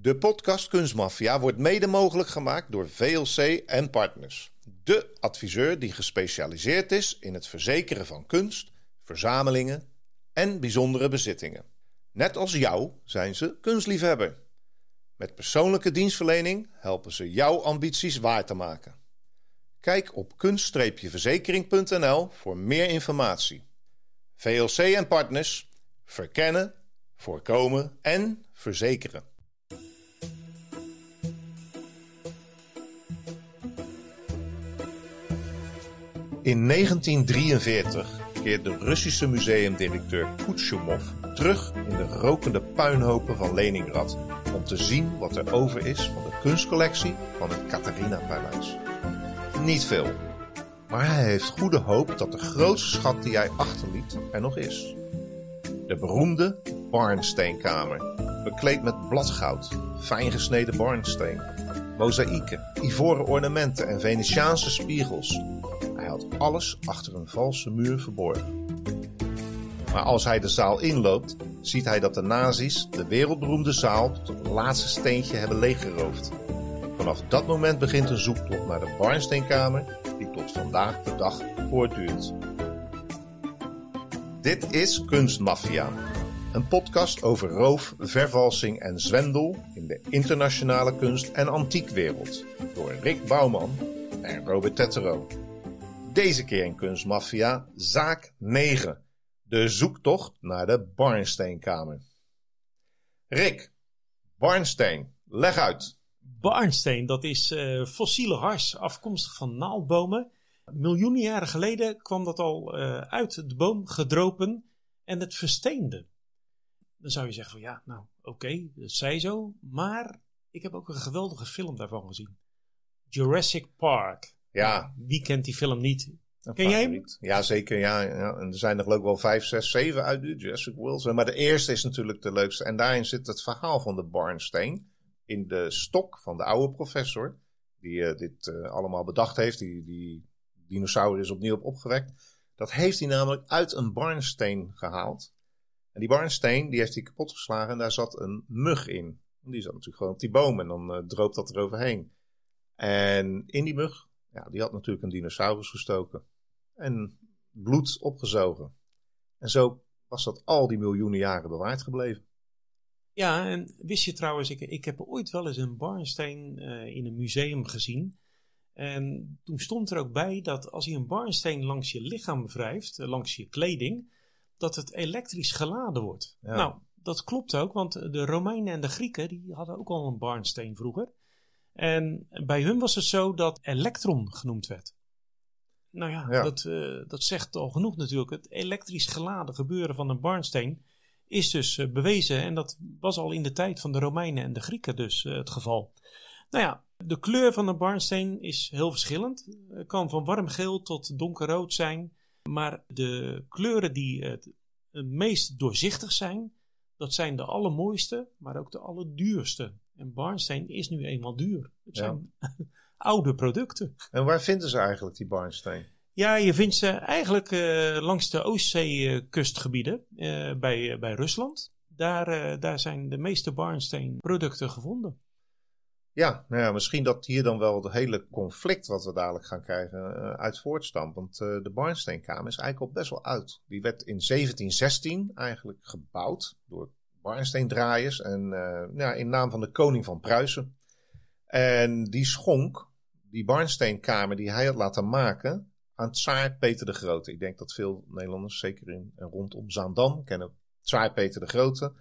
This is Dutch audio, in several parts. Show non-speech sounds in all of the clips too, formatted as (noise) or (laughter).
De podcast Kunstmafia wordt mede mogelijk gemaakt door VLC en Partners. De adviseur die gespecialiseerd is in het verzekeren van kunst, verzamelingen en bijzondere bezittingen. Net als jou zijn ze kunstliefhebber. Met persoonlijke dienstverlening helpen ze jouw ambities waar te maken. Kijk op kunst-verzekering.nl voor meer informatie. VLC en Partners verkennen, voorkomen en verzekeren. In 1943 keert de Russische museumdirecteur Kuchumov terug in de rokende puinhopen van Leningrad om te zien wat er over is van de kunstcollectie van het Katharina-paleis. Niet veel, maar hij heeft goede hoop dat de grootste schat die hij achterliet er nog is. De beroemde Barnsteenkamer, bekleed met bladgoud, fijn gesneden barnsteen, mozaïeken, ivoren ornamenten en Venetiaanse spiegels. Alles achter een valse muur verborgen. Maar als hij de zaal inloopt, ziet hij dat de nazi's de wereldberoemde zaal tot het laatste steentje hebben leeggeroofd. Vanaf dat moment begint een zoektocht naar de Barnsteenkamer die tot vandaag de dag voortduurt. Dit is Kunstmafia, een podcast over roof, vervalsing en zwendel in de internationale kunst- en antiekwereld door Rick Bouwman en Robert Tettero. Deze keer in Kunstmafia, zaak 9, de zoektocht naar de Barnsteenkamer. Rick, Barnsteen, leg uit. Barnsteen, dat is uh, fossiele hars afkomstig van naaldbomen. Miljoenen jaren geleden kwam dat al uh, uit de boom gedropen en het versteende. Dan zou je zeggen van ja, nou oké, dat zij zo. Maar ik heb ook een geweldige film daarvan gezien. Jurassic Park. Ja. Wie kent die film niet? Ken jij hem? Ja, zeker. Ja, ja. En er zijn er geloof ik wel vijf, zes, zeven uit nu. Jurassic World. Maar de eerste is natuurlijk de leukste. En daarin zit het verhaal van de barnsteen. In de stok van de oude professor. Die uh, dit uh, allemaal bedacht heeft. Die, die dinosaurus opnieuw op opgewekt. Dat heeft hij namelijk uit een barnsteen gehaald. En die barnsteen die heeft hij kapot geslagen. En daar zat een mug in. Die zat natuurlijk gewoon op die boom. En dan uh, droopt dat eroverheen. En in die mug, ja, die had natuurlijk een dinosaurus gestoken en bloed opgezogen. En zo was dat al die miljoenen jaren bewaard gebleven. Ja, en wist je trouwens, ik, ik heb ooit wel eens een barnsteen uh, in een museum gezien. En toen stond er ook bij dat als je een barnsteen langs je lichaam wrijft, uh, langs je kleding, dat het elektrisch geladen wordt. Ja. Nou, dat klopt ook, want de Romeinen en de Grieken die hadden ook al een barnsteen vroeger. En bij hun was het zo dat elektron genoemd werd. Nou ja, ja. Dat, uh, dat zegt al genoeg natuurlijk. Het elektrisch geladen gebeuren van een barnsteen is dus uh, bewezen. En dat was al in de tijd van de Romeinen en de Grieken dus uh, het geval. Nou ja, de kleur van een barnsteen is heel verschillend. Het kan van warm geel tot donkerrood zijn. Maar de kleuren die het meest doorzichtig zijn, dat zijn de allermooiste, maar ook de allerduurste. En barnsteen is nu eenmaal duur. Het zijn ja. (laughs) oude producten. En waar vinden ze eigenlijk die barnsteen? Ja, je vindt ze eigenlijk uh, langs de Oostzeekustgebieden uh, bij, bij Rusland. Daar, daar zijn de meeste barnsteenproducten gevonden. Ja, nou ja, misschien dat hier dan wel het hele conflict wat we dadelijk gaan krijgen uit voortstamt. Want de Barnsteenkamer is eigenlijk al best wel oud. Die werd in 1716 eigenlijk gebouwd door barnsteendraaiers en ja, in naam van de koning van Pruisen. En die schonk die barnsteenkamer die hij had laten maken aan tsaar Peter de Grote. Ik denk dat veel Nederlanders, zeker in en rondom Zaandam, kennen tsaar Peter de Grote.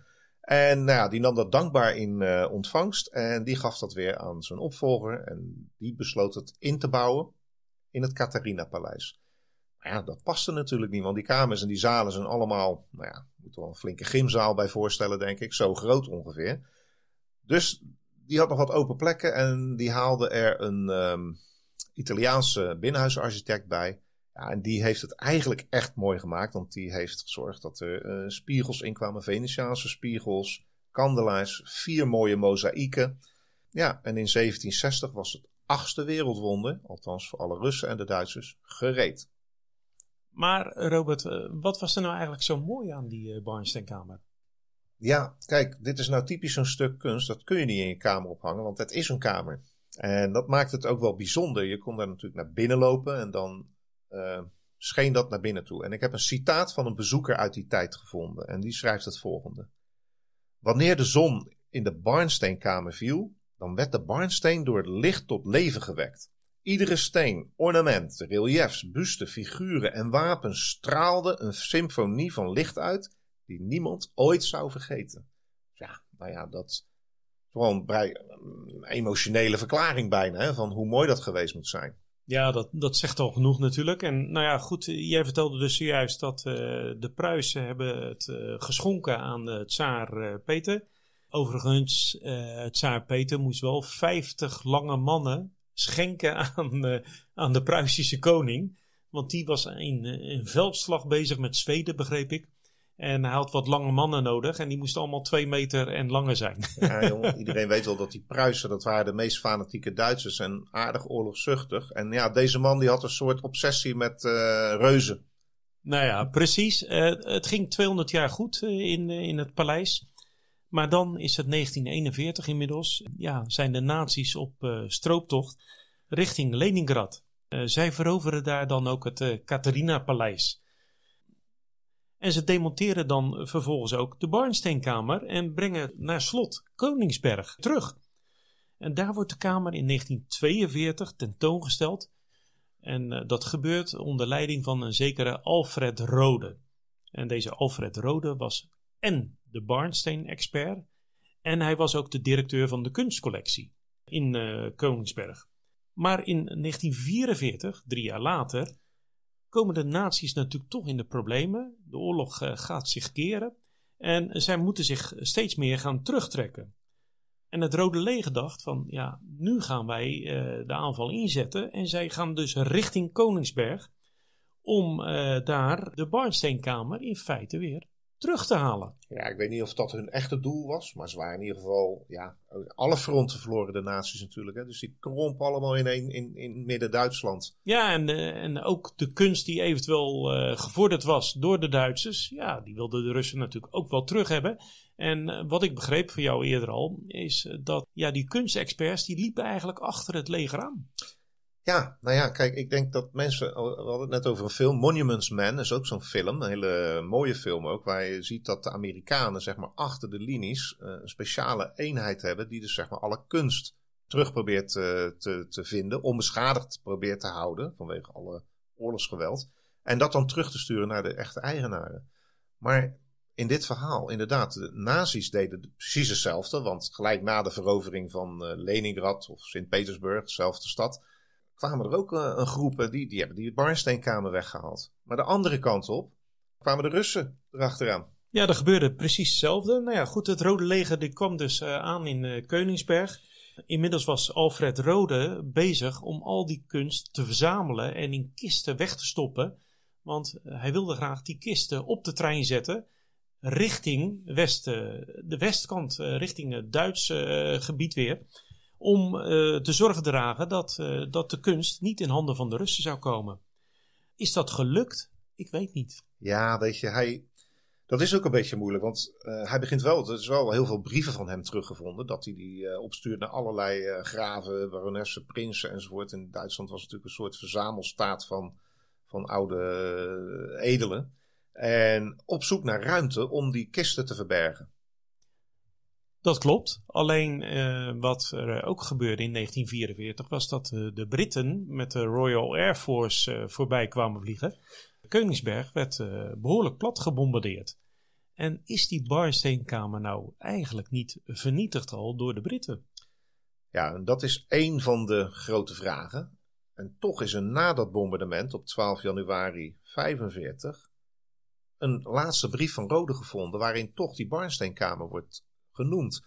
En nou die nam dat dankbaar in uh, ontvangst en die gaf dat weer aan zijn opvolger. En die besloot het in te bouwen in het Catharina-paleis. Ja, dat paste natuurlijk niet, want die kamers en die zalen zijn allemaal, nou ja, moet wel een flinke gymzaal bij voorstellen, denk ik. Zo groot ongeveer. Dus die had nog wat open plekken en die haalde er een um, Italiaanse binnenhuisarchitect bij. Ja, en die heeft het eigenlijk echt mooi gemaakt, want die heeft gezorgd dat er uh, spiegels in kwamen, Venetiaanse spiegels, kandelaars, vier mooie mozaïeken. Ja, en in 1760 was het achtste wereldwonder, althans voor alle Russen en de Duitsers, gereed. Maar Robert, wat was er nou eigenlijk zo mooi aan die uh, Barnsteenkamer? Ja, kijk, dit is nou typisch zo'n stuk kunst. Dat kun je niet in je kamer ophangen, want het is een kamer. En dat maakt het ook wel bijzonder. Je kon daar natuurlijk naar binnen lopen en dan uh, scheen dat naar binnen toe. En ik heb een citaat van een bezoeker uit die tijd gevonden. En die schrijft het volgende. Wanneer de zon in de barnsteenkamer viel, dan werd de barnsteen door het licht tot leven gewekt. Iedere steen, ornament, reliefs, busten, figuren en wapens straalde een symfonie van licht uit die niemand ooit zou vergeten. Ja, nou ja, dat is gewoon een emotionele verklaring bijna hè, van hoe mooi dat geweest moet zijn. Ja, dat, dat zegt al genoeg natuurlijk. En nou ja, goed, jij vertelde dus zojuist dat uh, de Pruisen hebben het uh, geschonken aan de tsaar uh, Peter. Overigens, tsaar Peter moest wel 50 lange mannen schenken aan, aan de Pruisische koning. Want die was in een veldslag bezig met Zweden, begreep ik. En hij had wat lange mannen nodig en die moesten allemaal twee meter en langer zijn. (laughs) Ja, (laughs) jongen, iedereen weet wel dat die Pruisen, dat waren de meest fanatieke Duitsers en aardig oorlogzuchtig. En ja, deze man die had een soort obsessie met uh, reuzen. Nou ja, precies. Uh, het ging 200 jaar goed in, in het paleis. Maar dan is het 1941 inmiddels. Ja, zijn de nazi's op strooptocht richting Leningrad. zij veroveren daar dan ook het Catharina-paleis. En ze demonteren dan vervolgens ook de Barnsteenkamer en brengen naar slot Koningsberg terug. En daar wordt de kamer in 1942 tentoongesteld. En uh, dat gebeurt onder leiding van een zekere Alfred Rode. En deze Alfred Rode was en de Barnsteen-expert. En hij was ook de directeur van de kunstcollectie in uh, Koningsberg. Maar in 1944, drie jaar later, komen de naties natuurlijk toch in de problemen. De oorlog uh, gaat zich keren en zij moeten zich steeds meer gaan terugtrekken. En het Rode Leger dacht van ja, nu gaan wij uh, de aanval inzetten en zij gaan dus richting Koningsberg om daar de Barnsteenkamer in feite weer terug te halen. Ja, ik weet niet of dat hun echte doel was, maar ze waren in ieder geval, ja, alle fronten verloren de naties natuurlijk. Hè? Dus die krompen allemaal in, in, in midden-Duitsland. Ja, en, uh, en ook de kunst die eventueel uh, gevorderd was door de Duitsers, ja, die wilden de Russen natuurlijk ook wel terug hebben. En uh, wat ik begreep van jou eerder al, is dat ja, die kunstexperts, die liepen eigenlijk achter het leger aan. Ja, nou ja, kijk, ik denk dat mensen. We hadden het net over een film. Monuments Man is ook zo'n film. Een hele mooie film ook. Waar je ziet dat de Amerikanen, zeg maar, achter de linies. Uh, een speciale eenheid hebben. Die dus, zeg maar, alle kunst terug probeert te, te, te vinden. Onbeschadigd probeert te houden. Vanwege alle oorlogsgeweld. En dat dan terug te sturen naar de echte eigenaren. Maar in dit verhaal, inderdaad, de nazi's deden precies hetzelfde. Want gelijk na de verovering van uh, Leningrad of Sint-Petersburg, dezelfde stad kwamen er ook uh, een groep, die, die hebben die weggehaald. Maar de andere kant op kwamen de Russen erachteraan. Ja, er gebeurde precies hetzelfde. Nou ja, goed, het Rode Leger die kwam dus uh, aan in uh, Koningsberg. Inmiddels was Alfred Rode bezig om al die kunst te verzamelen en in kisten weg te stoppen. Want hij wilde graag die kisten op de trein zetten richting westen, de westkant, richting het Duitse gebied weer om uh, te zorgen dragen dat, uh, dat de kunst niet in handen van de Russen zou komen. Is dat gelukt? Ik weet niet. Ja, weet je, hij, dat is ook een beetje moeilijk, want uh, hij begint wel, er is wel heel veel brieven van hem teruggevonden, dat hij die opstuurt naar allerlei graven, baronessen, prinsen enzovoort. In Duitsland was het natuurlijk een soort verzamelstaat van, van oude edelen. En op zoek naar ruimte om die kisten te verbergen. Dat klopt. Alleen uh, wat er ook gebeurde in 1944 was dat uh, de Britten met de Royal Air Force uh, voorbij kwamen vliegen. Koningsberg werd behoorlijk plat gebombardeerd. En is die Barnsteenkamer nou eigenlijk niet vernietigd al door de Britten? Ja, dat is één van de grote vragen. En toch is er na dat bombardement op 12 januari 45 een laatste brief van Rode gevonden waarin toch die Barnsteenkamer wordt genoemd.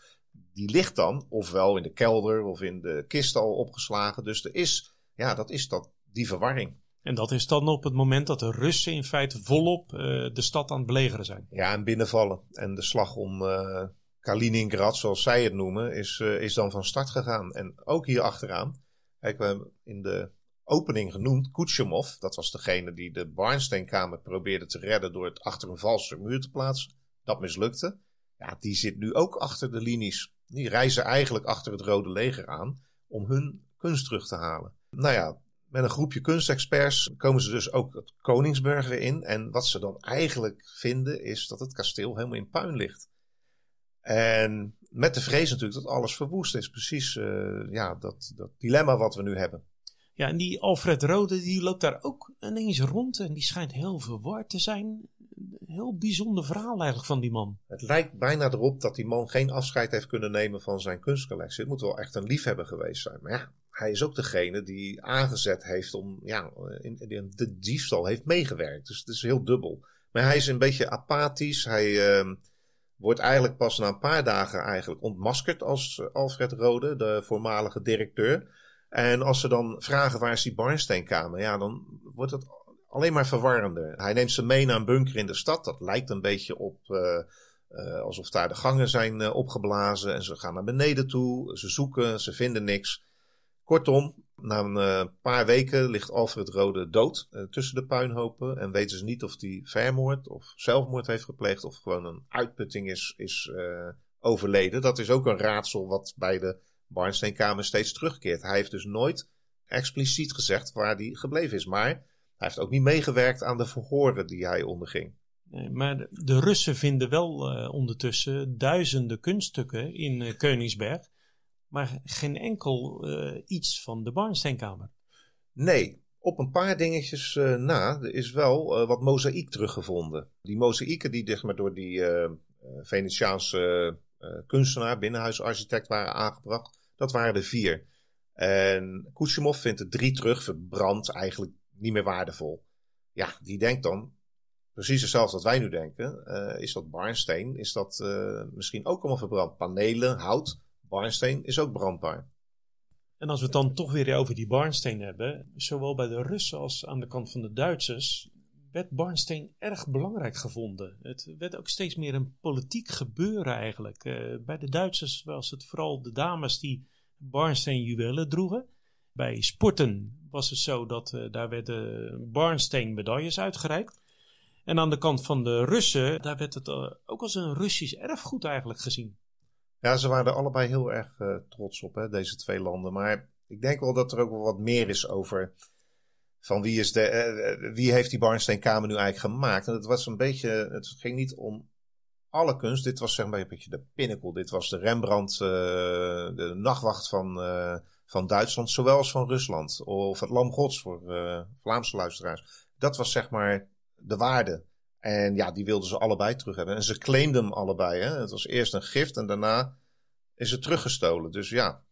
Die ligt dan ofwel in de kelder of in de kist al opgeslagen. Dus er is, ja, dat is dat, die verwarring. En dat is dan op het moment dat de Russen in feite volop uh, de stad aan het belegeren zijn. Ja, en binnenvallen. En de slag om uh, Kaliningrad, zoals zij het noemen, is, uh, is dan van start gegaan. En ook hier achteraan, kijk, we hebben in de opening genoemd, Kuchemov, dat was degene die de Barnsteenkamer probeerde te redden door het achter een valse muur te plaatsen. Dat mislukte. Ja, die zit nu ook achter de linies. Die reizen eigenlijk achter het Rode Leger aan om hun kunst terug te halen. Nou ja, met een groepje kunstexperts komen ze dus ook het Koningsburg weer in. En wat ze dan eigenlijk vinden is dat het kasteel helemaal in puin ligt. En met de vrees natuurlijk dat alles verwoest is. Precies uh, ja, dat, dat dilemma wat we nu hebben. Ja, en die Alfred Rode die loopt daar ook ineens rond en die schijnt heel verward te zijn. Heel bijzonder verhaal eigenlijk van die man. Het lijkt bijna erop dat die man geen afscheid heeft kunnen nemen van zijn kunstcollectie. Het moet wel echt een liefhebber geweest zijn. Maar ja, hij is ook degene die aangezet heeft om, ja, in, de diefstal heeft meegewerkt. Dus het is heel dubbel. Maar hij is een beetje apathisch. Hij uh, wordt eigenlijk pas na een paar dagen eigenlijk ontmaskerd als Alfred Rode, de voormalige directeur. En als ze dan vragen waar is die Barnsteenkamer, ja, dan wordt het alleen maar verwarrender. Hij neemt ze mee naar een bunker in de stad. Dat lijkt een beetje op uh, uh, alsof daar de gangen zijn uh, opgeblazen. En ze gaan naar beneden toe. Ze zoeken, ze vinden niks. Kortom, na een paar weken ligt Alfred Rode dood tussen de puinhopen. En weten ze niet of hij vermoord of zelfmoord heeft gepleegd. Of gewoon een uitputting is, is overleden. Dat is ook een raadsel wat bij de Barnsteenkamer steeds terugkeert. Hij heeft dus nooit expliciet gezegd waar hij gebleven is. Maar hij heeft ook niet meegewerkt aan de verhoren die hij onderging. Nee, maar de Russen vinden wel uh, ondertussen duizenden kunststukken in uh, Koningsberg. Maar geen enkel uh, iets van de Barnsteenkamer. Nee, op een paar dingetjes na er is wel wat mozaïek teruggevonden. Die mozaïeken die zeg maar, door die Venetiaanse kunstenaar, binnenhuisarchitect waren aangebracht dat waren er vier. En Kuchimov vindt er drie terug verbrand eigenlijk niet meer waardevol. Ja, die denkt dan precies hetzelfde wat wij nu denken. Uh, is dat barnsteen? Is dat uh, misschien ook allemaal verbrand? Panelen, hout, barnsteen is ook brandbaar. En als we het dan toch weer over die barnsteen hebben, zowel bij de Russen als aan de kant van de Duitsers, werd barnsteen erg belangrijk gevonden. Het werd ook steeds meer een politiek gebeuren eigenlijk. Uh, bij de Duitsers was het vooral de dames die barnsteen juwelen droegen. Bij sporten was het zo dat uh, daar werden barnsteen medailles uitgereikt. En aan de kant van de Russen, daar werd het uh, ook als een Russisch erfgoed eigenlijk gezien. Ja, ze waren er allebei heel erg trots op, hè, deze twee landen. Maar ik denk wel dat er ook wel wat meer is over van wie, is de, wie heeft die Barnsteenkamer nu eigenlijk gemaakt. En het was een beetje, het ging niet om alle kunst. Dit was zeg maar een beetje de pinnacle. Dit was de Rembrandt, de nachtwacht van, van Duitsland, zowel als van Rusland. Of het Lam Gods voor Vlaamse luisteraars. Dat was zeg maar de waarde. En ja, die wilden ze allebei terug hebben. En ze claimden hem allebei. Hè? Het was eerst een gift en daarna is het teruggestolen. Dus ja,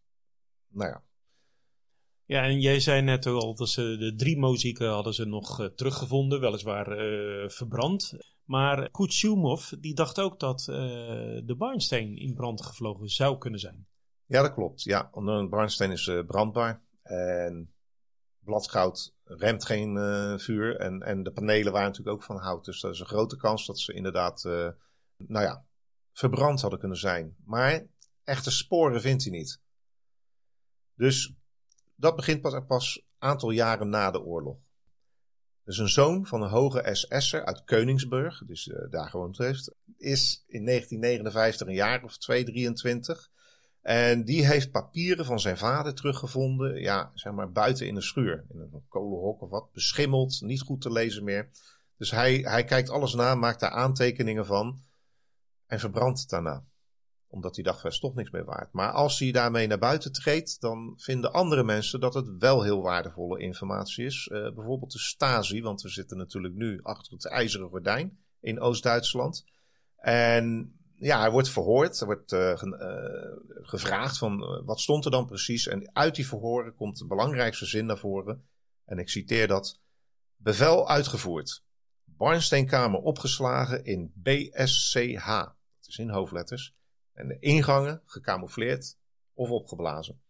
nou ja, ja, en jij zei net al dat ze de drie muzieken hadden ze nog uh, teruggevonden, weliswaar uh, verbrand. Maar Kutschumov die dacht ook dat de barnsteen in brand gevlogen zou kunnen zijn. Ja, dat klopt. Ja, een barnsteen is brandbaar. En bladgoud remt geen vuur. En, en de panelen waren natuurlijk ook van hout. Dus er is een grote kans dat ze inderdaad, nou ja, verbrand hadden kunnen zijn. Maar echte sporen vindt hij niet. Dus dat begint pas, pas een aantal jaren na de oorlog. Dus een zoon van een hoge SS'er uit Koningsburg, dus daar gewoond heeft, is in 1959 een jaar of 2, 23. En die heeft papieren van zijn vader teruggevonden, ja, zeg maar buiten in een schuur. In een kolenhok of wat, beschimmeld, niet goed te lezen meer. Dus hij, hij kijkt alles na, maakt daar aantekeningen van en verbrandt het daarna omdat hij dacht, het is toch niks meer waard. Maar als hij daarmee naar buiten treedt, dan vinden andere mensen dat het wel heel waardevolle informatie is. Uh, bijvoorbeeld de Stasi, want we zitten natuurlijk nu achter het ijzeren gordijn in Oost-Duitsland. En ja, hij wordt verhoord, er wordt uh, gevraagd van wat stond er dan precies. En uit die verhoren komt de belangrijkste zin naar voren. En ik citeer dat. Bevel uitgevoerd. Barnsteenkamer opgeslagen in BSCH. Dat is in hoofdletters. En de ingangen gecamoufleerd of opgeblazen.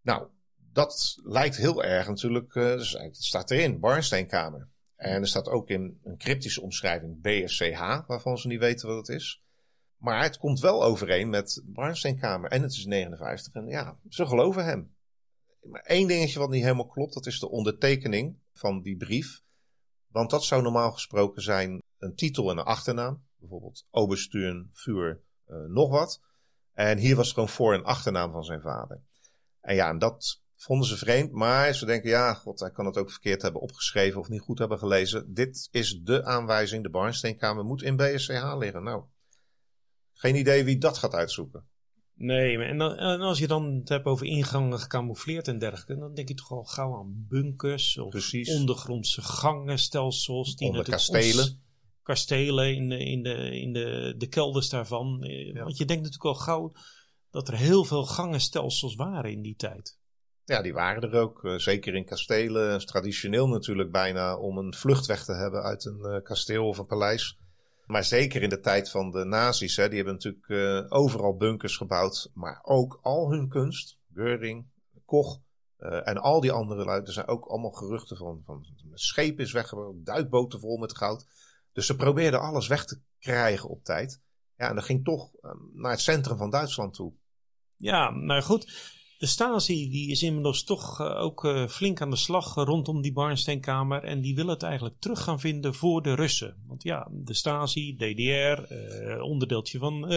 Nou, dat lijkt heel erg natuurlijk. Dus het staat erin, Barnsteenkamer. En er staat ook in een cryptische omschrijving BSCH, waarvan ze niet weten wat het is. Maar het komt wel overeen met Barnsteenkamer. En het is 59. En ja, ze geloven hem. Maar één dingetje wat niet helemaal klopt, dat is de ondertekening van die brief. Want dat zou normaal gesproken zijn een titel en een achternaam. bijvoorbeeld Oberstuurn, Vuur, nog wat. En hier was gewoon voor- en achternaam van zijn vader. En ja, en dat vonden ze vreemd. Maar ze denken, ja, god, hij kan het ook verkeerd hebben opgeschreven of niet goed hebben gelezen. Dit is de aanwijzing. De Barnsteenkamer moet in BSCH liggen. Nou, geen idee wie dat gaat uitzoeken. Nee, en, en als je dan het hebt over ingangen gecamoufleerd en dergelijke, dan denk je toch al gauw aan bunkers of Precies. ondergrondse gangenstelsels. Die Onder kastelen. kastelen in, de, in, de, in de, de kelders daarvan. Eh, want je denkt natuurlijk al gauw dat er heel veel gangenstelsels waren in die tijd. Ja, die waren er ook. Eh, zeker in kastelen. Traditioneel natuurlijk bijna om een vluchtweg te hebben uit een uh, kasteel of een paleis. Maar zeker in de tijd van de nazi's. Hè, die hebben natuurlijk uh, overal bunkers gebouwd. Maar ook al hun kunst. Geuring, Koch en al die andere lui. Er zijn ook allemaal geruchten van. van scheep is weggebracht. Duikboten vol met goud. Dus ze probeerden alles weg te krijgen op tijd. Ja, en dat ging toch naar het centrum van Duitsland toe. Ja, nou goed. De Stasi die is inmiddels toch uh, ook uh, flink aan de slag uh, rondom die Barnsteenkamer. En die willen het eigenlijk terug gaan vinden voor de Russen. Want ja, de Stasi, DDR, onderdeeltje van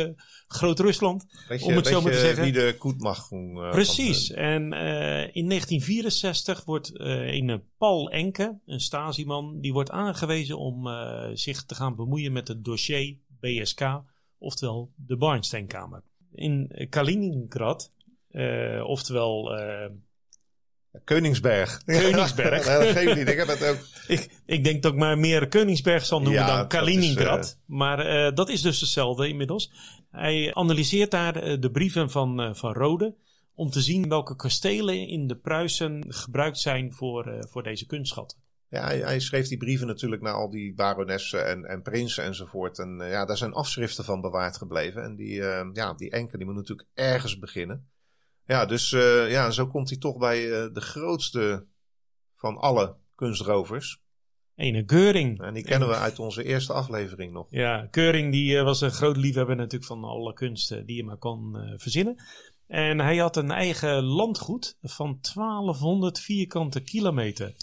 Groot-Rusland. Om het zo maar te zeggen. Wie de Koetmachung. Precies. En in 1964 wordt een Paul Enke, een Stasi-man, die wordt aangewezen om zich te gaan bemoeien met het dossier BSK, oftewel de Barnsteenkamer. In Kaliningrad oftewel... Uh, Koningsberg. Koningsberg. ja, geen idee. Ik heb het ook. ik, ik denk dat ik maar meer Koningsberg zal noemen dan Kaliningrad. Is, uh... Maar dat is dus hetzelfde inmiddels. Hij analyseert daar de brieven van, van Rode. Om te zien welke kastelen in de Pruisen gebruikt zijn voor, voor deze kunstschatten. Ja, hij, hij, schreef die brieven natuurlijk naar al die baronessen en, en prinsen enzovoort. En ja, daar zijn afschriften van bewaard gebleven. En die, ja, die enke die moet natuurlijk ergens beginnen. Ja, dus uh, ja, zo komt hij toch bij uh, de grootste van alle kunstrovers. Ene Keuring. En die kennen we uit onze eerste aflevering nog. Ja, Keuring die uh, was een groot liefhebber natuurlijk van alle kunsten die je maar kon verzinnen. En hij had een eigen landgoed van 1200 vierkante kilometer.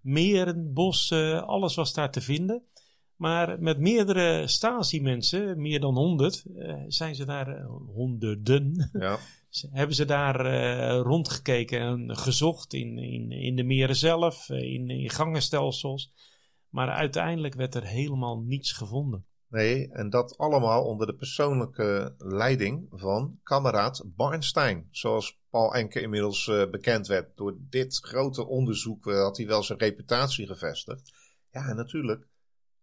Meren, bossen, alles was daar te vinden. Maar met meerdere Stasi-mensen, meer dan honderd, zijn ze daar honderden. Ja (laughs) hebben ze daar uh, rondgekeken en gezocht in, in, in de meren zelf, eh, in, in gangenstelsels. Maar uiteindelijk werd er helemaal niets gevonden. Nee, en dat allemaal onder de persoonlijke leiding van kameraad Barnstein. Zoals Paul Enke inmiddels uh, bekend werd. Door dit grote onderzoek had hij wel zijn reputatie gevestigd. Ja, natuurlijk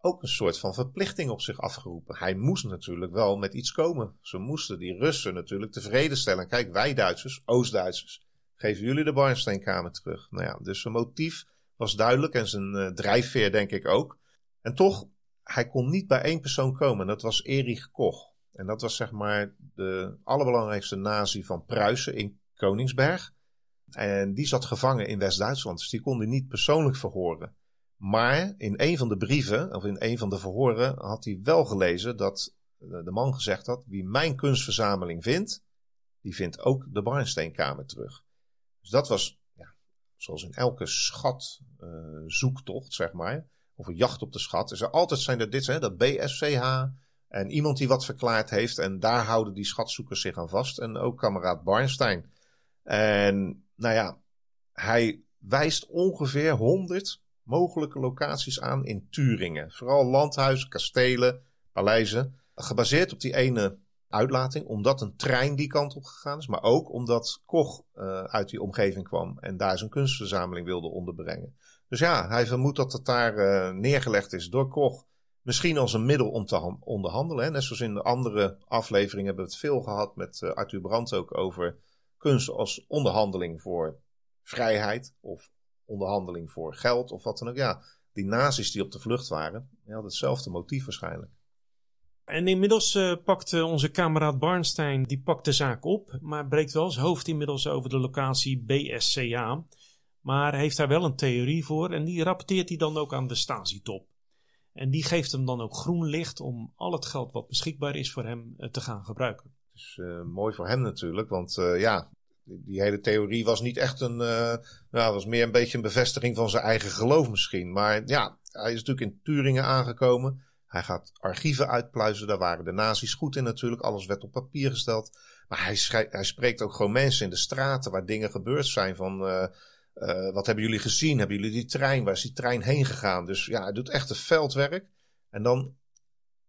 ook een soort van verplichting op zich afgeroepen. Hij moest natuurlijk wel met iets komen. Ze moesten die Russen natuurlijk tevreden stellen. Kijk, wij Duitsers, Oost-Duitsers, geven jullie de Barnsteenkamer terug. Nou ja, dus zijn motief was duidelijk en zijn uh, drijfveer denk ik ook. En toch, hij kon niet bij één persoon komen. Dat was Erich Koch. En dat was zeg maar de allerbelangrijkste nazi van Pruisen in Koningsberg. En die zat gevangen in West-Duitsland, dus die kon hij niet persoonlijk verhoren. Maar in een van de brieven, of in een van de verhoren, had hij wel gelezen dat de man gezegd had: Wie mijn kunstverzameling vindt, die vindt ook de Barnsteenkamer terug. Dus dat was, ja, zoals in elke schatzoektocht, uh, zeg maar, of een jacht op de schat, is er altijd zijn er dit, hè, dat BSCH. En iemand die wat verklaard heeft, en daar houden die schatzoekers zich aan vast. En ook kameraad Barnstein. En nou ja, hij wijst ongeveer 100 mogelijke locaties aan in Turingen. Vooral landhuizen, kastelen, paleizen. Gebaseerd op die ene uitlating, omdat een trein die kant op gegaan is. Maar ook omdat Koch uh, uit die omgeving kwam en daar zijn kunstverzameling wilde onderbrengen. Dus ja, hij vermoedt dat het daar uh, neergelegd is door Koch. Misschien als een middel om te onderhandelen. Net zoals in de andere afleveringen hebben we het veel gehad met uh, Arthur Brandt ook over kunst als onderhandeling voor vrijheid of onderhandeling voor geld of wat dan ook. Ja, die nazi's die op de vlucht waren, die hadden hetzelfde motief waarschijnlijk. En inmiddels uh, pakt onze kameraad Barnstein die pakt de zaak op, maar breekt wel zijn hoofd inmiddels over de locatie BSCA. Maar heeft daar wel een theorie voor en die rapporteert hij dan ook aan de Stasi-top. En die geeft hem dan ook groen licht om al het geld wat beschikbaar is voor hem uh, te gaan gebruiken. Dus uh, mooi voor hem natuurlijk, want ja, die hele theorie was niet echt een. Uh, nou, was meer een beetje een bevestiging van zijn eigen geloof misschien. Maar ja, hij is natuurlijk in Turingen aangekomen. Hij gaat archieven uitpluizen. Daar waren de nazi's goed in natuurlijk. Alles werd op papier gesteld. Maar hij, hij spreekt ook gewoon mensen in de straten waar dingen gebeurd zijn. Van uh, uh, wat hebben jullie gezien? Hebben jullie die trein? Waar is die trein heen gegaan? Dus ja, hij doet echt het veldwerk. En dan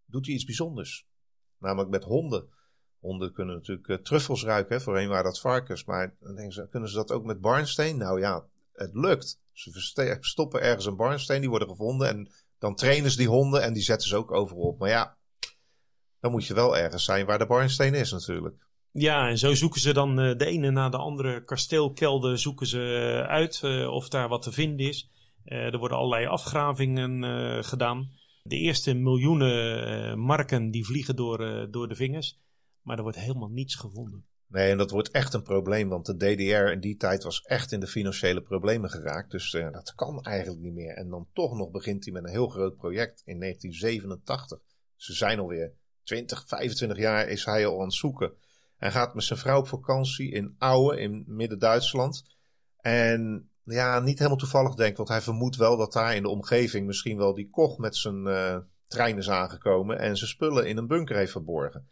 doet hij iets bijzonders. Namelijk met honden. Honden kunnen natuurlijk uh, truffels ruiken. Hè? Voorheen waren dat varkens. Maar dan denken ze, kunnen ze dat ook met barnsteen? Nou ja, het lukt. Ze stoppen ergens een barnsteen, die worden gevonden. En dan trainen ze die honden en die zetten ze ook overal op. Maar ja, dan moet je wel ergens zijn waar de barnsteen is natuurlijk. Ja, en zo zoeken ze dan uh, de ene na de andere kasteelkelder zoeken ze uh, uit of daar wat te vinden is. er worden allerlei afgravingen gedaan. De eerste miljoenen marken die vliegen door, door de vingers. Maar er wordt helemaal niets gevonden. Nee, en dat wordt echt een probleem, want de DDR in die tijd was echt in de financiële problemen geraakt. Dus uh, dat kan eigenlijk niet meer. En dan toch nog begint hij met een heel groot project in 1987. Ze zijn alweer 20, 25 jaar is hij al aan het zoeken. Hij gaat met zijn vrouw op vakantie in Aue in midden-Duitsland. En ja, niet helemaal toevallig denk, want hij vermoedt wel dat daar in de omgeving misschien wel die Koch met zijn uh, trein is aangekomen en zijn spullen in een bunker heeft verborgen.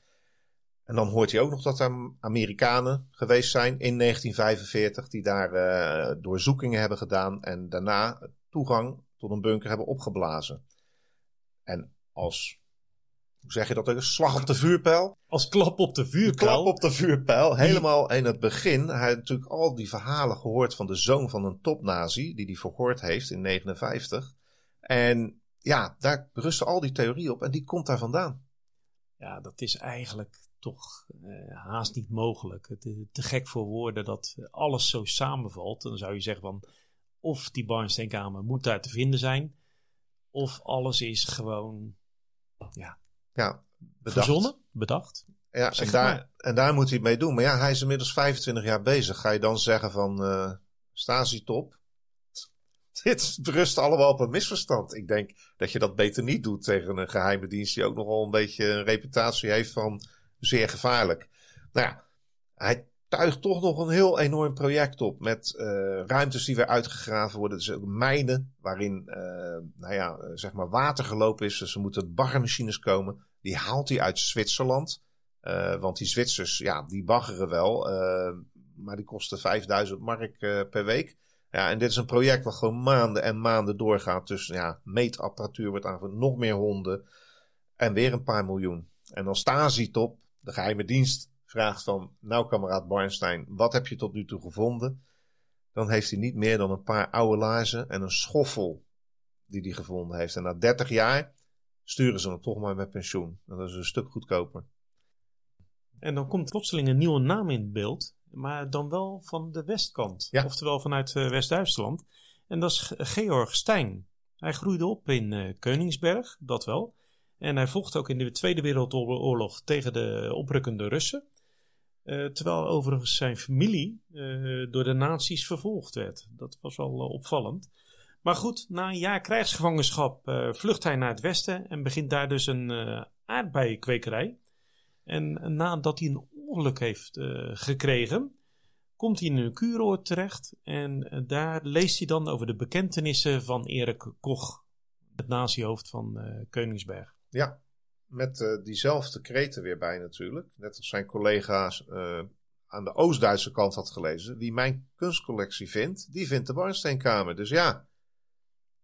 En dan hoort hij ook nog dat er Amerikanen geweest zijn in 1945 die daar uh, doorzoekingen hebben gedaan en daarna toegang tot een bunker hebben opgeblazen. En als, hoe zeg je dat ook, slag op de vuurpijl? Als klap op de vuurpijl? Klap op de vuurpijl, helemaal in het begin. Hij had natuurlijk al die verhalen gehoord van de zoon van een topnazi die hij verhoord heeft in 59. En ja, daar rusten al die theorieën op en die komt daar vandaan. Ja, dat is eigenlijk toch uh, haast niet mogelijk. Het is te gek voor woorden dat alles zo samenvalt. Dan zou je zeggen van of die Barnsteenkamer moet daar te vinden zijn, of alles is gewoon ja, ja bedacht. verzonnen, bedacht. Ja, en daar, en daar moet hij mee doen. Maar ja, hij is inmiddels 25 jaar bezig. Ga je dan zeggen van uh, Stasi-top? (laughs) Dit berust allemaal op een misverstand. Ik denk dat je dat beter niet doet tegen een geheime dienst die ook nogal een beetje een reputatie heeft van zeer gevaarlijk. Nou ja, hij tuigt toch nog een heel enorm project op met uh, ruimtes die weer uitgegraven worden. Dus ook mijnen waarin uh, nou ja, zeg maar water gelopen is. Dus er moeten baggermachines komen. Die haalt hij uit Zwitserland. Want die Zwitsers, ja, die baggeren wel. maar die kosten 5000 mark per week. Ja, en dit is een project wat gewoon maanden en maanden doorgaat. Dus ja, meetapparatuur wordt aangevuld, nog meer honden. En weer een paar miljoen. En dan Stasi-top de geheime dienst vraagt van, nou kameraad Barnstein, wat heb je tot nu toe gevonden? Dan heeft hij niet meer dan een paar oude laarzen en een schoffel die hij gevonden heeft. En na 30 jaar sturen ze hem toch maar met pensioen. Dat is een stuk goedkoper. En dan komt plotseling een nieuwe naam in beeld, maar dan wel van de westkant. Ja. Oftewel vanuit uh, West-Duitsland. En dat is Georg Stein. Hij groeide op in uh, Koningsberg, dat wel. En hij vocht ook in de Tweede Wereldoorlog tegen de oprukkende Russen. Uh, terwijl overigens zijn familie uh, door de nazi's vervolgd werd. Dat was wel uh, opvallend. Maar goed, na een jaar krijgsgevangenschap vlucht hij naar het westen en begint daar dus een aardbeiienkwekerij. En nadat hij een ongeluk heeft gekregen, komt hij in een kuuroord terecht. En daar leest hij dan over de bekentenissen van Erik Koch, het nazihoofd van Koningsberg. Ja, met uh, diezelfde kreten weer bij natuurlijk. Net als zijn collega's uh, aan de Oost-Duitse kant had gelezen. Wie mijn kunstcollectie vindt, die vindt de Barnsteenkamer. Dus ja,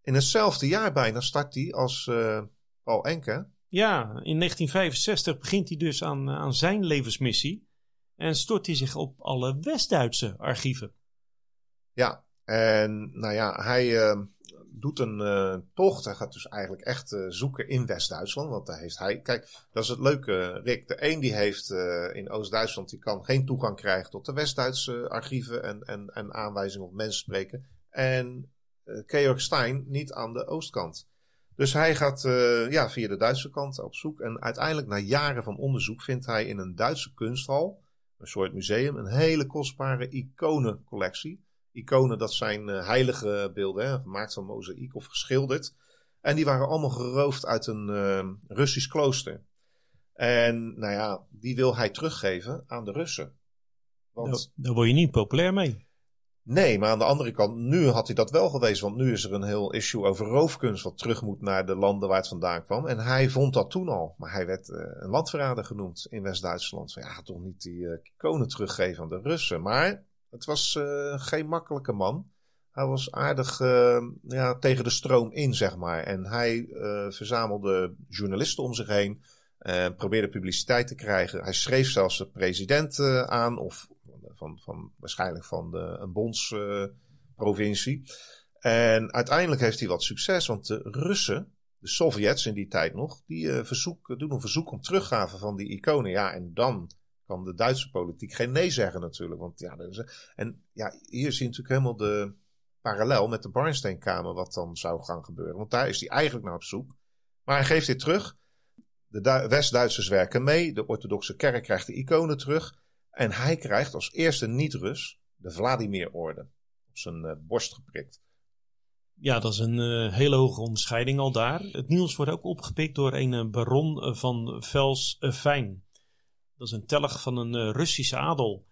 in hetzelfde jaar bijna start hij als uh, Paul Enke. Ja, in 1965 begint hij dus aan, aan zijn levensmissie. En stort hij zich op alle West-Duitse archieven. Ja, en nou ja, hij doet een uh, tocht. Hij gaat dus eigenlijk echt uh, zoeken in West-Duitsland. Want daar heeft hij. Kijk, dat is het leuke, Rick. De een die heeft in Oost-Duitsland. die kan geen toegang krijgen tot de West-Duitse archieven. En, en, en aanwijzingen op mensen spreken. En Georg Stein niet aan de oostkant. Dus hij gaat ja, via de Duitse kant op zoek. En uiteindelijk, na jaren van onderzoek, vindt hij in een Duitse kunsthal. Een soort museum. Een hele kostbare iconencollectie iconen, dat zijn uh, heilige beelden, hè, gemaakt van mozaïek of geschilderd. En die waren allemaal geroofd uit een uh, Russisch klooster. En nou ja, die wil hij teruggeven aan de Russen. Want, daar word je niet populair mee. Nee, maar aan de andere kant, nu had hij dat wel geweest. Want nu is er een heel issue over roofkunst wat terug moet naar de landen waar het vandaan kwam. En hij vond dat toen al. Maar hij werd uh, een landverrader genoemd in West-Duitsland. Ja, toch niet die uh, iconen teruggeven aan de Russen. Maar het was uh, geen makkelijke man. Hij was aardig ja, tegen de stroom in, zeg maar. En hij verzamelde journalisten om zich heen. probeerde publiciteit te krijgen. Hij schreef zelfs de president aan of van, van waarschijnlijk van de, een bondsprovincie. en uiteindelijk heeft hij wat succes, want de Russen, de Sovjets in die tijd nog, die verzoek, doen een verzoek om teruggave van die iconen. Ja, en dan kan de Duitse politiek geen nee zeggen natuurlijk. Want ja, en ja, hier zie je natuurlijk helemaal de parallel met de Barnsteenkamer wat dan zou gaan gebeuren. Want daar is hij eigenlijk naar op zoek. Maar hij geeft dit terug. De West-Duitsers werken mee. De orthodoxe kerk krijgt de iconen terug. En hij krijgt als eerste niet-Rus de Vladimir-orde op zijn uh, borst geprikt. Ja, dat is een uh, hele hoge onderscheiding al daar. Het nieuws wordt ook opgepikt door een eh, baron van Vels Fijn. Dat is een telg van een Russische adel.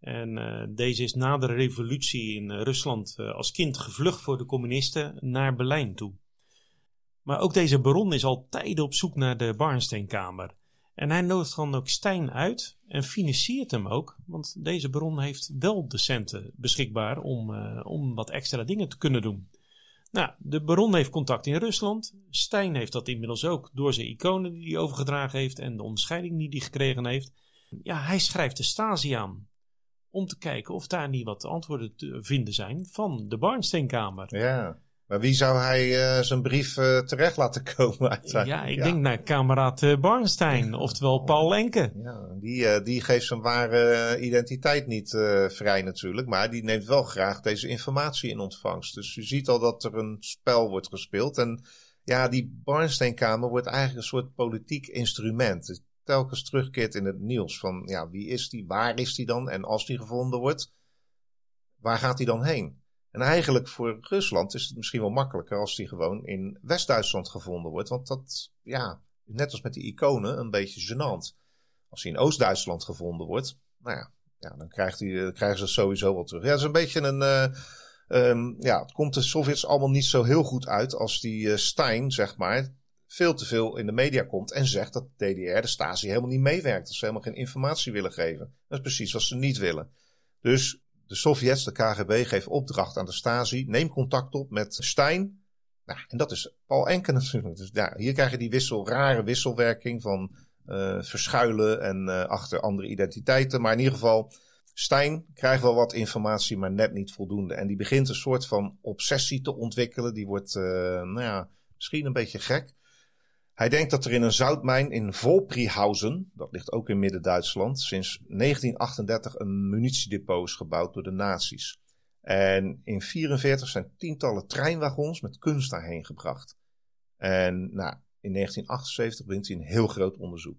En deze is na de revolutie in Rusland als kind gevlucht voor de communisten naar Berlijn toe. Maar ook deze baron is al tijden op zoek naar de Barnsteenkamer. En hij nodigt dan ook Stijn uit en financiert hem ook, want deze bron heeft wel de centen beschikbaar om, om wat extra dingen te kunnen doen. Nou, de baron heeft contact in Rusland. Stijn heeft dat inmiddels ook door zijn iconen die hij overgedragen heeft en de onderscheiding die hij gekregen heeft. Ja, hij schrijft de Stasi aan om te kijken of daar niet wat antwoorden te vinden zijn van de Barnsteenkamer. Ja. Maar wie zou hij uh, zijn brief uh, terecht laten (laughs) komen uiteindelijk? Ja, ik denk naar kameraad uh, Barnstein, oftewel Paul Lenke. Ja, die, die geeft zijn ware identiteit niet vrij natuurlijk, maar die neemt wel graag deze informatie in ontvangst. Dus u ziet al dat er een spel wordt gespeeld. En ja, die Barnsteinkamer wordt eigenlijk een soort politiek instrument. Het telkens terugkeert in het nieuws van ja, wie is die, waar is die dan? En als die gevonden wordt, waar gaat hij dan heen? En eigenlijk voor Rusland is het misschien wel makkelijker als die gewoon in West-Duitsland gevonden wordt. Want dat, ja, net als met die iconen, een beetje gênant. Als hij in Oost-Duitsland gevonden wordt, nou ja, ja dan krijgt hij, krijgen ze sowieso wel terug. Ja, dat is een beetje een. Uh, ja, het komt de Sovjets allemaal niet zo heel goed uit als die uh, Stein, zeg maar, veel te veel in de media komt en zegt dat de DDR, de Stasi, helemaal niet meewerkt. Dat ze helemaal geen informatie willen geven. Dat is precies wat ze niet willen. Dus de Sovjets, de KGB, geeft opdracht aan de Stasi. Neem contact op met Stein. Nou, en dat is Paul Enke (laughs) natuurlijk. Dus ja, hier krijg je die wissel, rare wisselwerking van uh, verschuilen en uh, achter andere identiteiten. Maar in ieder geval, Stein krijgt wel wat informatie, maar net niet voldoende. En die begint een soort van obsessie te ontwikkelen. Die wordt, uh, nou ja, misschien een beetje gek. Hij denkt dat er in een zoutmijn in Volprihausen, dat ligt ook in Midden-Duitsland, sinds 1938 een munitiedepot is gebouwd door de nazi's. En in 1944 zijn tientallen treinwagons met kunst daarheen gebracht. En nou, in 1978 begint hij een heel groot onderzoek.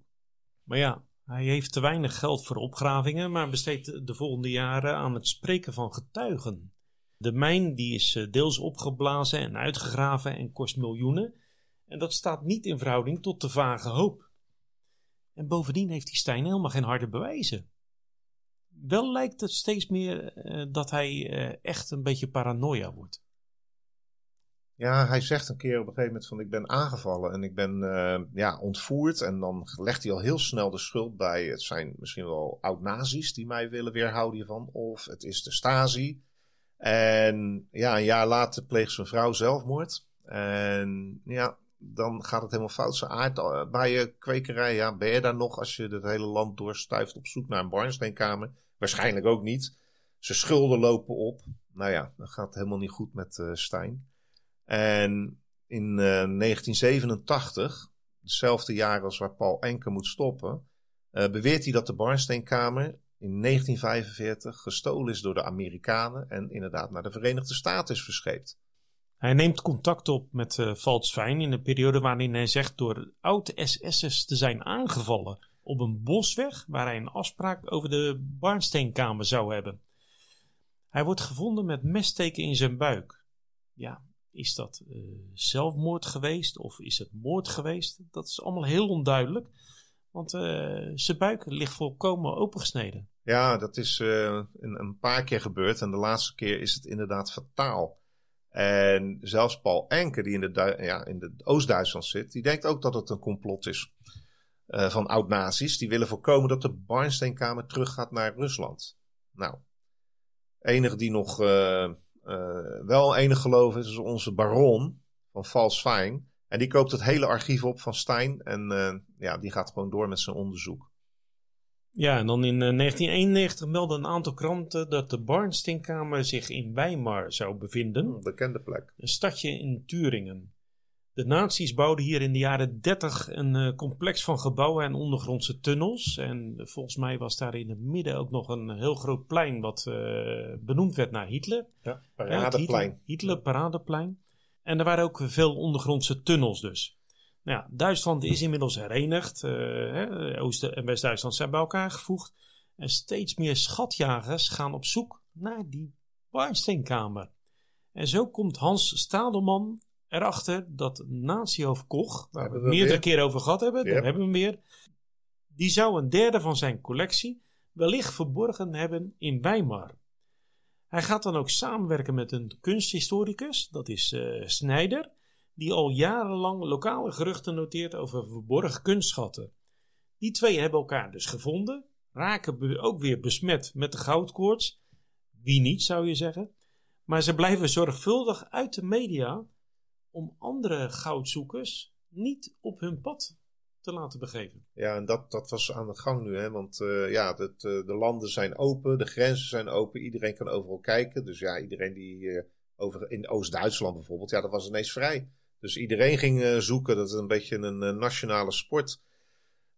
Maar ja, hij heeft te weinig geld voor opgravingen, maar besteedt de volgende jaren aan het spreken van getuigen. De mijn die is eh, deels opgeblazen en uitgegraven en kost miljoenen. En dat staat niet in verhouding tot de vage hoop. En bovendien heeft die Stijn helemaal geen harde bewijzen. Wel lijkt het steeds meer uh, dat hij uh, echt een beetje paranoia wordt. Ja, hij zegt een keer op een gegeven moment van ik ben aangevallen en ik ben uh, ja, ontvoerd. En dan legt hij al heel snel de schuld bij het zijn misschien wel oud-nazi's die mij willen weerhouden hiervan. Of het is de Stasi. En ja, een jaar later pleegt zijn vrouw zelfmoord. En ja, dan gaat het helemaal fout. Zijn aard eh, bij je kwekerij, ja, ben je daar nog als je het hele land doorstuift op zoek naar een barnsteenkamer? Waarschijnlijk ook niet. Zijn schulden lopen op. Nou ja, dan gaat helemaal niet goed met uh, Stijn. En in uh, 1987, hetzelfde jaar als waar Paul Enke moet stoppen, beweert hij dat de barnsteenkamer in 1945 gestolen is door de Amerikanen en inderdaad naar de Verenigde Staten is verscheept. Hij neemt contact op met uh, Fijn in een periode waarin hij zegt door oud-SS'ers te zijn aangevallen op een bosweg waar hij een afspraak over de Barnsteenkamer zou hebben. Hij wordt gevonden met messteken in zijn buik. Ja, is dat uh, zelfmoord geweest of is het moord geweest? Dat is allemaal heel onduidelijk, want uh, zijn buik ligt volkomen opengesneden. Ja, dat is een, een, paar keer gebeurd. En de laatste keer is het inderdaad fataal. En zelfs Paul Enke, die in de, ja, Oost-Duitsland zit, die denkt ook dat het een complot is. van oud-nazi's. Die willen voorkomen dat de Barnsteenkamer teruggaat naar Rusland. Nou, enige die nog uh, wel enig geloof is, is onze baron van Vals Fijn. En die koopt het hele archief op van Stein. En ja, die gaat gewoon door met zijn onderzoek. Ja, en dan in 1991 meldden een aantal kranten dat de Barnsteenkamer zich in Weimar zou bevinden. Een bekende plek. Een stadje in Turingen. De nazi's bouwden hier in de jaren 30 een uh, complex van gebouwen en ondergrondse tunnels. En volgens mij was daar in het midden ook nog een heel groot plein wat uh, benoemd werd naar Hitler. Ja, Paradeplein. Ja, Hitler, Paradeplein. En er waren ook veel ondergrondse tunnels dus. Nou ja, Duitsland is inmiddels herenigd. Uh, Oost- en West-Duitsland zijn bij elkaar gevoegd. En steeds meer schatjagers gaan op zoek naar die Barnsteenkamer. En zo komt Hans Stadelman erachter dat natiehoofd Koch, waar we het meerdere keren over gehad hebben, daar hebben we hem weer, die zou een derde van zijn collectie wellicht verborgen hebben in Weimar. Hij gaat dan ook samenwerken met een kunsthistoricus, dat is uh, Snijder, die al jarenlang lokale geruchten noteert over verborgen kunstschatten. Die twee hebben elkaar dus gevonden, raken ook weer besmet met de goudkoorts. Wie niet, zou je zeggen. Maar ze blijven zorgvuldig uit de media om andere goudzoekers niet op hun pad te laten begeven. Ja, en dat, dat was aan de gang nu, hè? want uh, ja, uh, de landen zijn open, de grenzen zijn open, iedereen kan overal kijken. Dus ja, iedereen die uh, over, in Oost-Duitsland bijvoorbeeld, ja, dat was ineens vrij. Dus iedereen ging zoeken, dat is een beetje een nationale sport.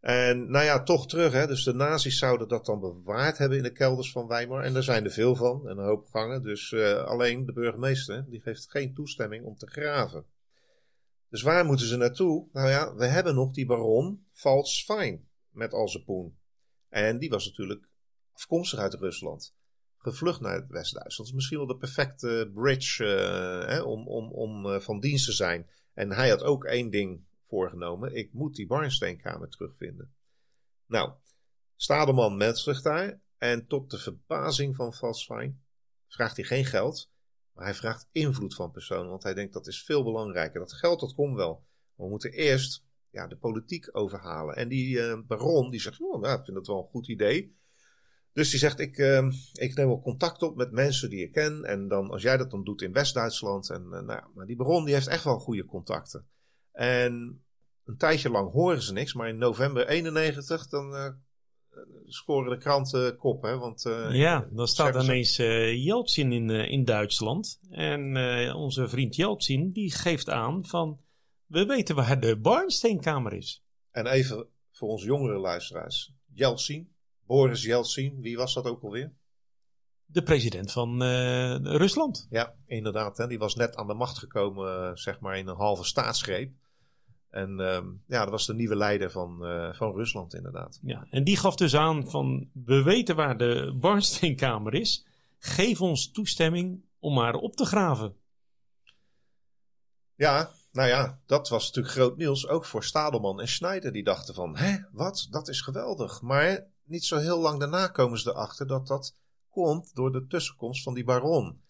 En nou ja, toch terug. Hè? Dus de nazi's zouden dat dan bewaard hebben in de kelders van Weimar. En daar zijn er veel van en een hoop gangen. Dus uh, alleen de burgemeester die geeft geen toestemming om te graven. Dus waar moeten ze naartoe? Nou ja, we hebben nog die baron Fine met al zijn poen. En die was natuurlijk afkomstig uit Rusland. Gevlucht naar West-Duitsland. Dat is misschien wel de perfecte bridge uh, hè, om, om, om uh, van dienst te zijn. En hij had ook één ding voorgenomen. Ik moet die Barnsteenkamer terugvinden. Nou, Stadelman meldt zich daar. En tot de verbazing van Valsfijn vraagt hij geen geld. Maar hij vraagt invloed van personen. Want hij denkt dat is veel belangrijker. Dat geld dat komt wel. we moeten eerst ja, de politiek overhalen. En die uh, baron die zegt, oh, ik vind dat wel een goed idee. Dus die zegt, ik, uh, ik neem wel contact op met mensen die ik ken. En dan, als jij dat dan doet in West-Duitsland. En uh, nou, maar die baron die heeft echt wel goede contacten. En een tijdje lang horen ze niks, maar in november 91 dan uh, scoren de kranten kop. Hè? Want, uh, ja, dan staat ineens Jeltsin in, in Duitsland. En onze vriend Jeltsin die geeft aan van we weten waar de Barnsteenkamer is. En even voor onze jongere luisteraars. Jeltsin, Boris Jeltsin, wie was dat ook alweer? De president van Rusland. Ja, inderdaad. Hè? Die was net aan de macht gekomen, zeg maar, in een halve staatsgreep. En um, ja, dat was de nieuwe leider van, uh, van Rusland inderdaad. Ja, en die gaf dus aan van we weten waar de Barnsteenkamer is. Geef ons toestemming om haar op te graven. Ja, nou ja, dat was natuurlijk groot nieuws. Ook voor Stadelman en Schneider. Die dachten van, hè, wat? Dat is geweldig. Maar niet zo heel lang daarna komen ze erachter dat dat komt door de tussenkomst van die baron.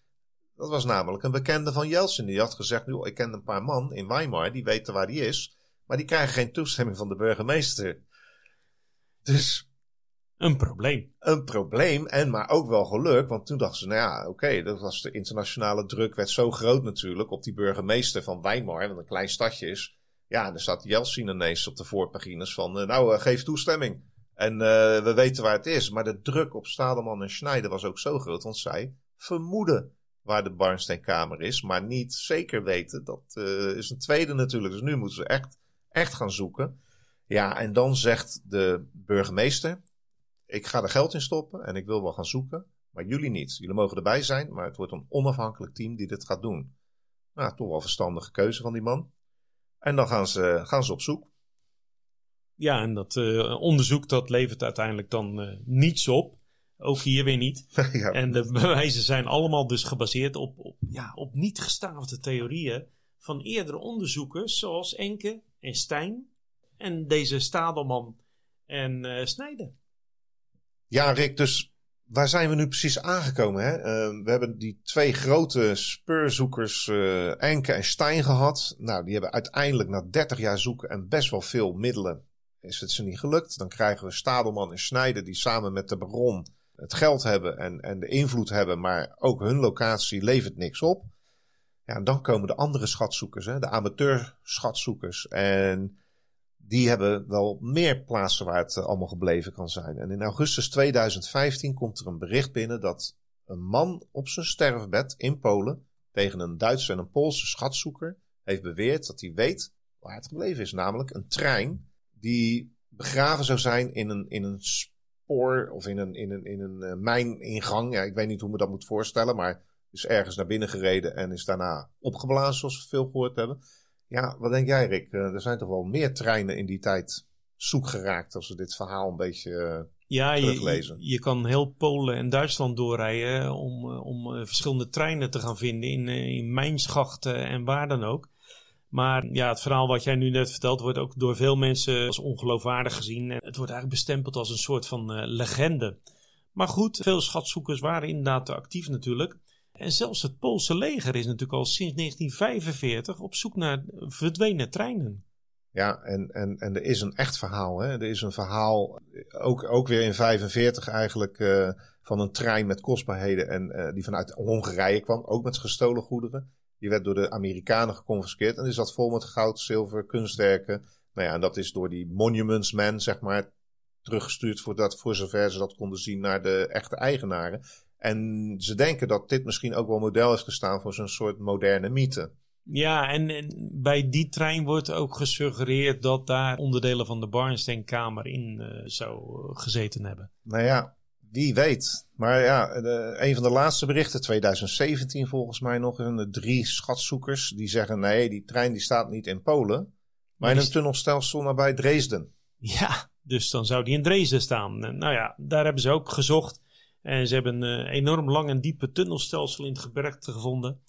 Dat was namelijk een bekende van Jeltsin. Die had gezegd, nu, ik ken een paar man in Weimar, die weten waar die is. Maar die krijgen geen toestemming van de burgemeester. Dus... Een probleem. Een probleem, en maar ook wel geluk. Want toen dachten ze, nou ja, oké, dat was de internationale druk werd zo groot natuurlijk op die burgemeester van Weimar, wat een klein stadje is. Ja, en dan staat Jeltsin ineens op de voorpagines van, nou, uh, geef toestemming. En uh, we weten waar het is. Maar de druk op Stadelman en Schneider was ook zo groot, want zij vermoeden waar de Barnsteenkamer is, maar niet zeker weten. Dat uh, is een tweede natuurlijk. Dus nu moeten ze echt, echt gaan zoeken. Ja, en dan zegt de burgemeester: Ik ga er geld in stoppen en ik wil wel gaan zoeken, maar jullie niet. Jullie mogen erbij zijn, maar het wordt een onafhankelijk team die dit gaat doen. Nou, toch wel verstandige keuze van die man. En dan gaan ze, gaan ze op zoek. Ja, en dat uh, onderzoek dat levert uiteindelijk dan uh, niets op. Ook hier weer niet. (laughs) En de bewijzen zijn allemaal dus gebaseerd op, op, ja, op niet gestaafde theorieën van eerdere onderzoekers zoals Enke en Stijn en deze Stadelman en uh, Snijder. Ja, Rick, dus waar zijn we nu precies aangekomen? Hè? Uh, we hebben die twee grote speurzoekers, uh, Enke en Stein, gehad. Nou, die hebben uiteindelijk na 30 jaar zoeken en best wel veel middelen is het ze niet gelukt. Dan krijgen we Stadelman en Snijder die samen met de baron het geld hebben en, en de invloed hebben, maar ook hun locatie levert niks op. Ja, en dan komen de andere schatzoekers, hè, de amateur schatzoekers. En die hebben wel meer plaatsen waar het eh, allemaal gebleven kan zijn. En in augustus 2015 komt er een bericht binnen dat een man op zijn sterfbed in Polen tegen een Duitse en een Poolse schatzoeker heeft beweerd dat hij weet waar het gebleven is. Namelijk een trein die begraven zou zijn in een, in een spoor of in een, in een, in een uh, mijningang. Ja, ik weet niet hoe me dat moet voorstellen, maar is ergens naar binnen gereden en is daarna opgeblazen, zoals we veel gehoord hebben. Ja, wat denk jij, Rick? Uh, er zijn toch wel meer treinen in die tijd zoek geraakt als we dit verhaal een beetje uh, ja, je, je, kan heel Polen en Duitsland doorrijden om, om verschillende treinen te gaan vinden in, in mijnschachten en waar dan ook. Maar ja, het verhaal wat jij nu net vertelt wordt ook door veel mensen als ongeloofwaardig gezien. Het wordt eigenlijk bestempeld als een soort van uh, legende. Maar goed, veel schatzoekers waren inderdaad actief natuurlijk. En zelfs het Poolse leger is natuurlijk al sinds 1945 op zoek naar verdwenen treinen. Ja, en, en, en er is een echt verhaal. Hè? Er is een verhaal, ook, ook weer in 45 eigenlijk, uh, van een trein met kostbaarheden. En die vanuit Hongarije kwam, ook met gestolen goederen. Die werd door de Amerikanen geconfiskeerd. En is dat vol met goud, zilver, kunstwerken. Nou ja, en dat is door die Monuments Men, zeg maar, teruggestuurd voor, dat, voor zover ze dat konden zien naar de echte eigenaren. En ze denken dat dit misschien ook wel model heeft gestaan voor zo'n soort moderne mythe. Ja, en, en, bij die trein wordt ook gesuggereerd dat daar onderdelen van de Barnsteenkamer in uh, zou gezeten hebben. Nou ja, wie weet. Maar ja, de, een van de laatste berichten, 2017 volgens mij nog, de drie schatzoekers die zeggen nee, die trein die staat niet in Polen, maar in een tunnelstelsel nabij Dresden. Ja, dus dan zou die in Dresden staan. Nou ja, daar hebben ze ook gezocht. En ze hebben een eh, enorm lang en diepe tunnelstelsel in het gebergte gevonden.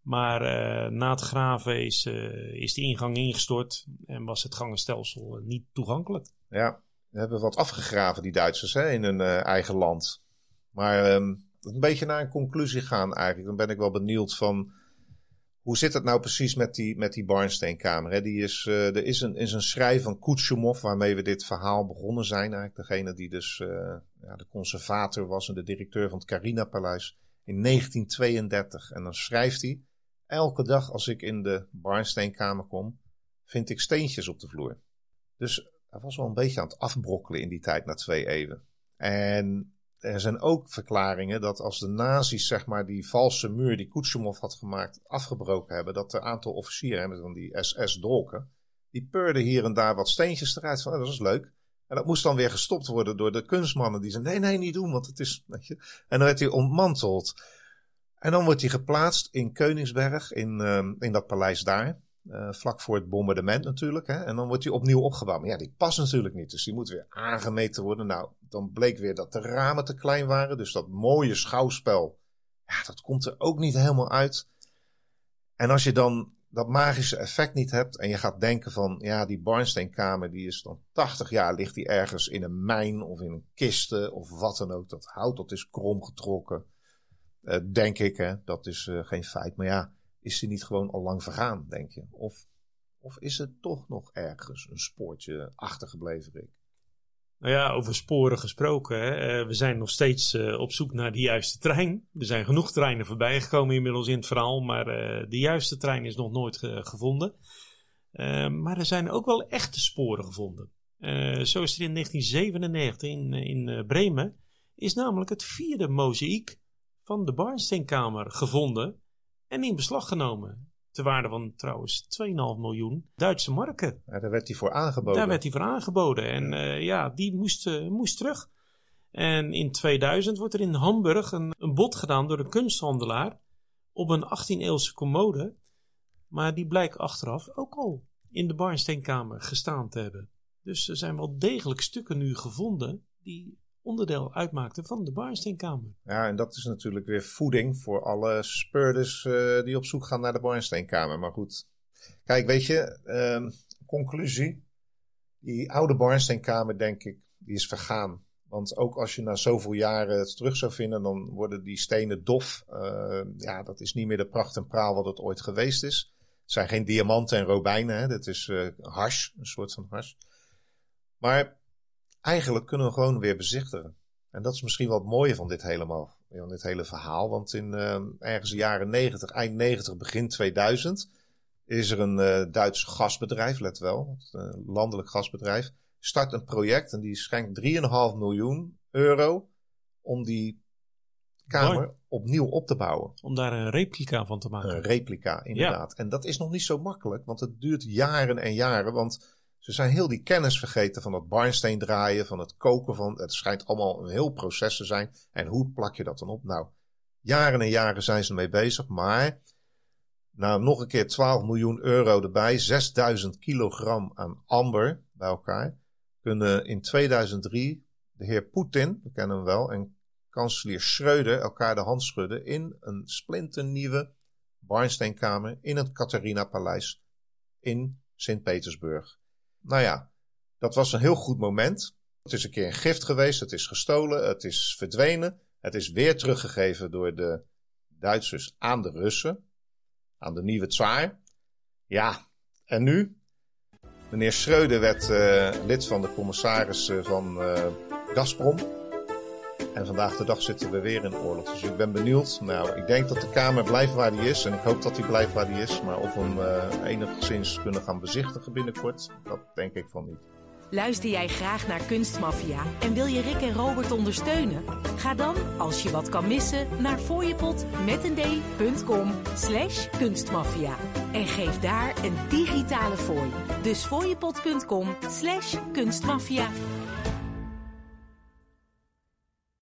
Maar uh, na het graven is, uh, is de ingang ingestort en was het gangenstelsel niet toegankelijk. Ja, hebben wat afgegraven, die Duitsers, hè, in hun uh, eigen land. Maar um, een beetje naar een conclusie gaan eigenlijk. Dan ben ik wel benieuwd van... Hoe zit het nou precies met die, met die Barnsteenkamer? Hè? Die is, uh, er is een, is een schrijf van Kutschumov waarmee we dit verhaal begonnen zijn. Eigenlijk degene die dus uh, ja, de conservator was en de directeur van het Carina-paleis in 1932. En dan schrijft hij... Elke dag als ik in de Barnsteenkamer kom, vind ik steentjes op de vloer. Dus hij was wel een beetje aan het afbrokkelen in die tijd na twee eeuwen. En er zijn ook verklaringen dat als de nazi's zeg maar die valse muur die Kutschumov had gemaakt afgebroken hebben, dat een aantal officieren met van die SS-dolken, die peurden hier en daar wat steentjes eruit van, dat is leuk. En dat moest dan weer gestopt worden door de kunstmannen die zeiden, nee, nee, niet doen, want het is, weet je. En dan werd hij ontmanteld. En dan wordt hij geplaatst in Koningsberg, in, uh, in dat paleis daar. Uh, vlak voor het bombardement natuurlijk. Hè? En dan wordt hij opnieuw opgebouwd. Maar ja, die past natuurlijk niet. Dus die moet weer aangemeten worden. Nou, dan bleek weer dat de ramen te klein waren. Dus dat mooie schouwspel, ja, dat komt er ook niet helemaal uit. En als je dan dat magische effect niet hebt en je gaat denken van, ja, die Barnsteenkamer, die is dan 80 jaar, ligt die ergens in een mijn of in een kisten of wat dan ook. Dat hout, dat is kromgetrokken. Uh, denk ik, hè. Dat is uh, geen feit. Maar ja, is die niet gewoon al lang vergaan, denk je? Of, of is er toch nog ergens een spoortje achtergebleven, Rick? Nou ja, over sporen gesproken. Hè. Eh, we zijn nog steeds uh, op zoek naar de juiste trein. Er zijn genoeg treinen voorbij gekomen inmiddels in het verhaal, maar uh, de juiste trein is nog nooit gevonden. maar er zijn ook wel echte sporen gevonden. zo is er in 1997 in, in Bremen is namelijk het vierde mozaïek van de Barnsteenkamer gevonden en in beslag genomen. Ter waarde van trouwens 2,5 miljoen Duitse marken. Ja, daar werd hij voor aangeboden. Daar werd hij voor aangeboden. En ja, uh, ja die moest, uh, moest terug. En in 2000 wordt er in Hamburg een, een bod gedaan door een kunsthandelaar op een 18e-eeuwse commode. Maar die blijkt achteraf ook al in de Barnsteenkamer gestaan te hebben. Dus er zijn wel degelijk stukken nu gevonden die onderdeel uitmaakte van de Barnsteenkamer. Ja, en dat is natuurlijk weer voeding voor alle speurders uh, die op zoek gaan naar de Barnsteenkamer. Maar goed, kijk, weet je, uh, conclusie. Die oude Barnsteenkamer, denk ik, die is vergaan. Want ook als je na zoveel jaren het terug zou vinden, dan worden die stenen dof. ja, dat is niet meer de pracht en praal wat het ooit geweest is. Het zijn geen diamanten en robijnen, hè. dat is hars, een soort van hars. Maar eigenlijk kunnen we gewoon weer bezichtigen. En dat is misschien wel het mooie van dit, helemaal, van dit hele verhaal. Want in uh, ergens de jaren 90, eind 90, begin 2000 is er een uh, Duits gasbedrijf, let wel, een eh, landelijk gasbedrijf, start een project en die schenkt 3,5 miljoen euro om die kamer opnieuw op te bouwen. Om daar een replica van te maken. Een replica, inderdaad. En dat is nog niet zo makkelijk, want het duurt jaren en jaren. Want ze zijn heel die kennis vergeten van het barnsteen draaien, van het koken van. Het schijnt allemaal een heel proces te zijn. En hoe plak je dat dan op? Nou, jaren en jaren zijn ze ermee bezig, maar nou, nog een keer 12 miljoen euro erbij, 6000 kilogram aan amber bij elkaar, kunnen in 2003 de heer Poetin, we kennen hem wel, en kanselier Schreuder elkaar de hand schudden in een splinternieuwe barnsteenkamer in het Catharina Paleis in Sint-Petersburg. Nou ja, dat was een heel goed moment. Het is een keer een gift geweest, het is gestolen, het is verdwenen. Het is weer teruggegeven door de Duitsers aan de Russen, aan de nieuwe tsaar. Ja, en nu? Meneer Schreuder werd uh, lid van de commissaris van uh, Gazprom. En vandaag de dag zitten we weer in oorlog. Dus ik ben benieuwd. Nou, ik denk dat de Kamer blijft waar die is. En ik hoop dat die blijft waar die is. Maar of we hem uh, enigszins kunnen gaan bezichtigen binnenkort, dat denk ik van niet. Luister jij graag naar Kunstmafia en wil je Rick en Robert ondersteunen? Ga dan, als je wat kan missen, naar fooiepot.com slash kunstmafia. En geef daar een digitale fooi. Dus fooiepot.com slash kunstmafia.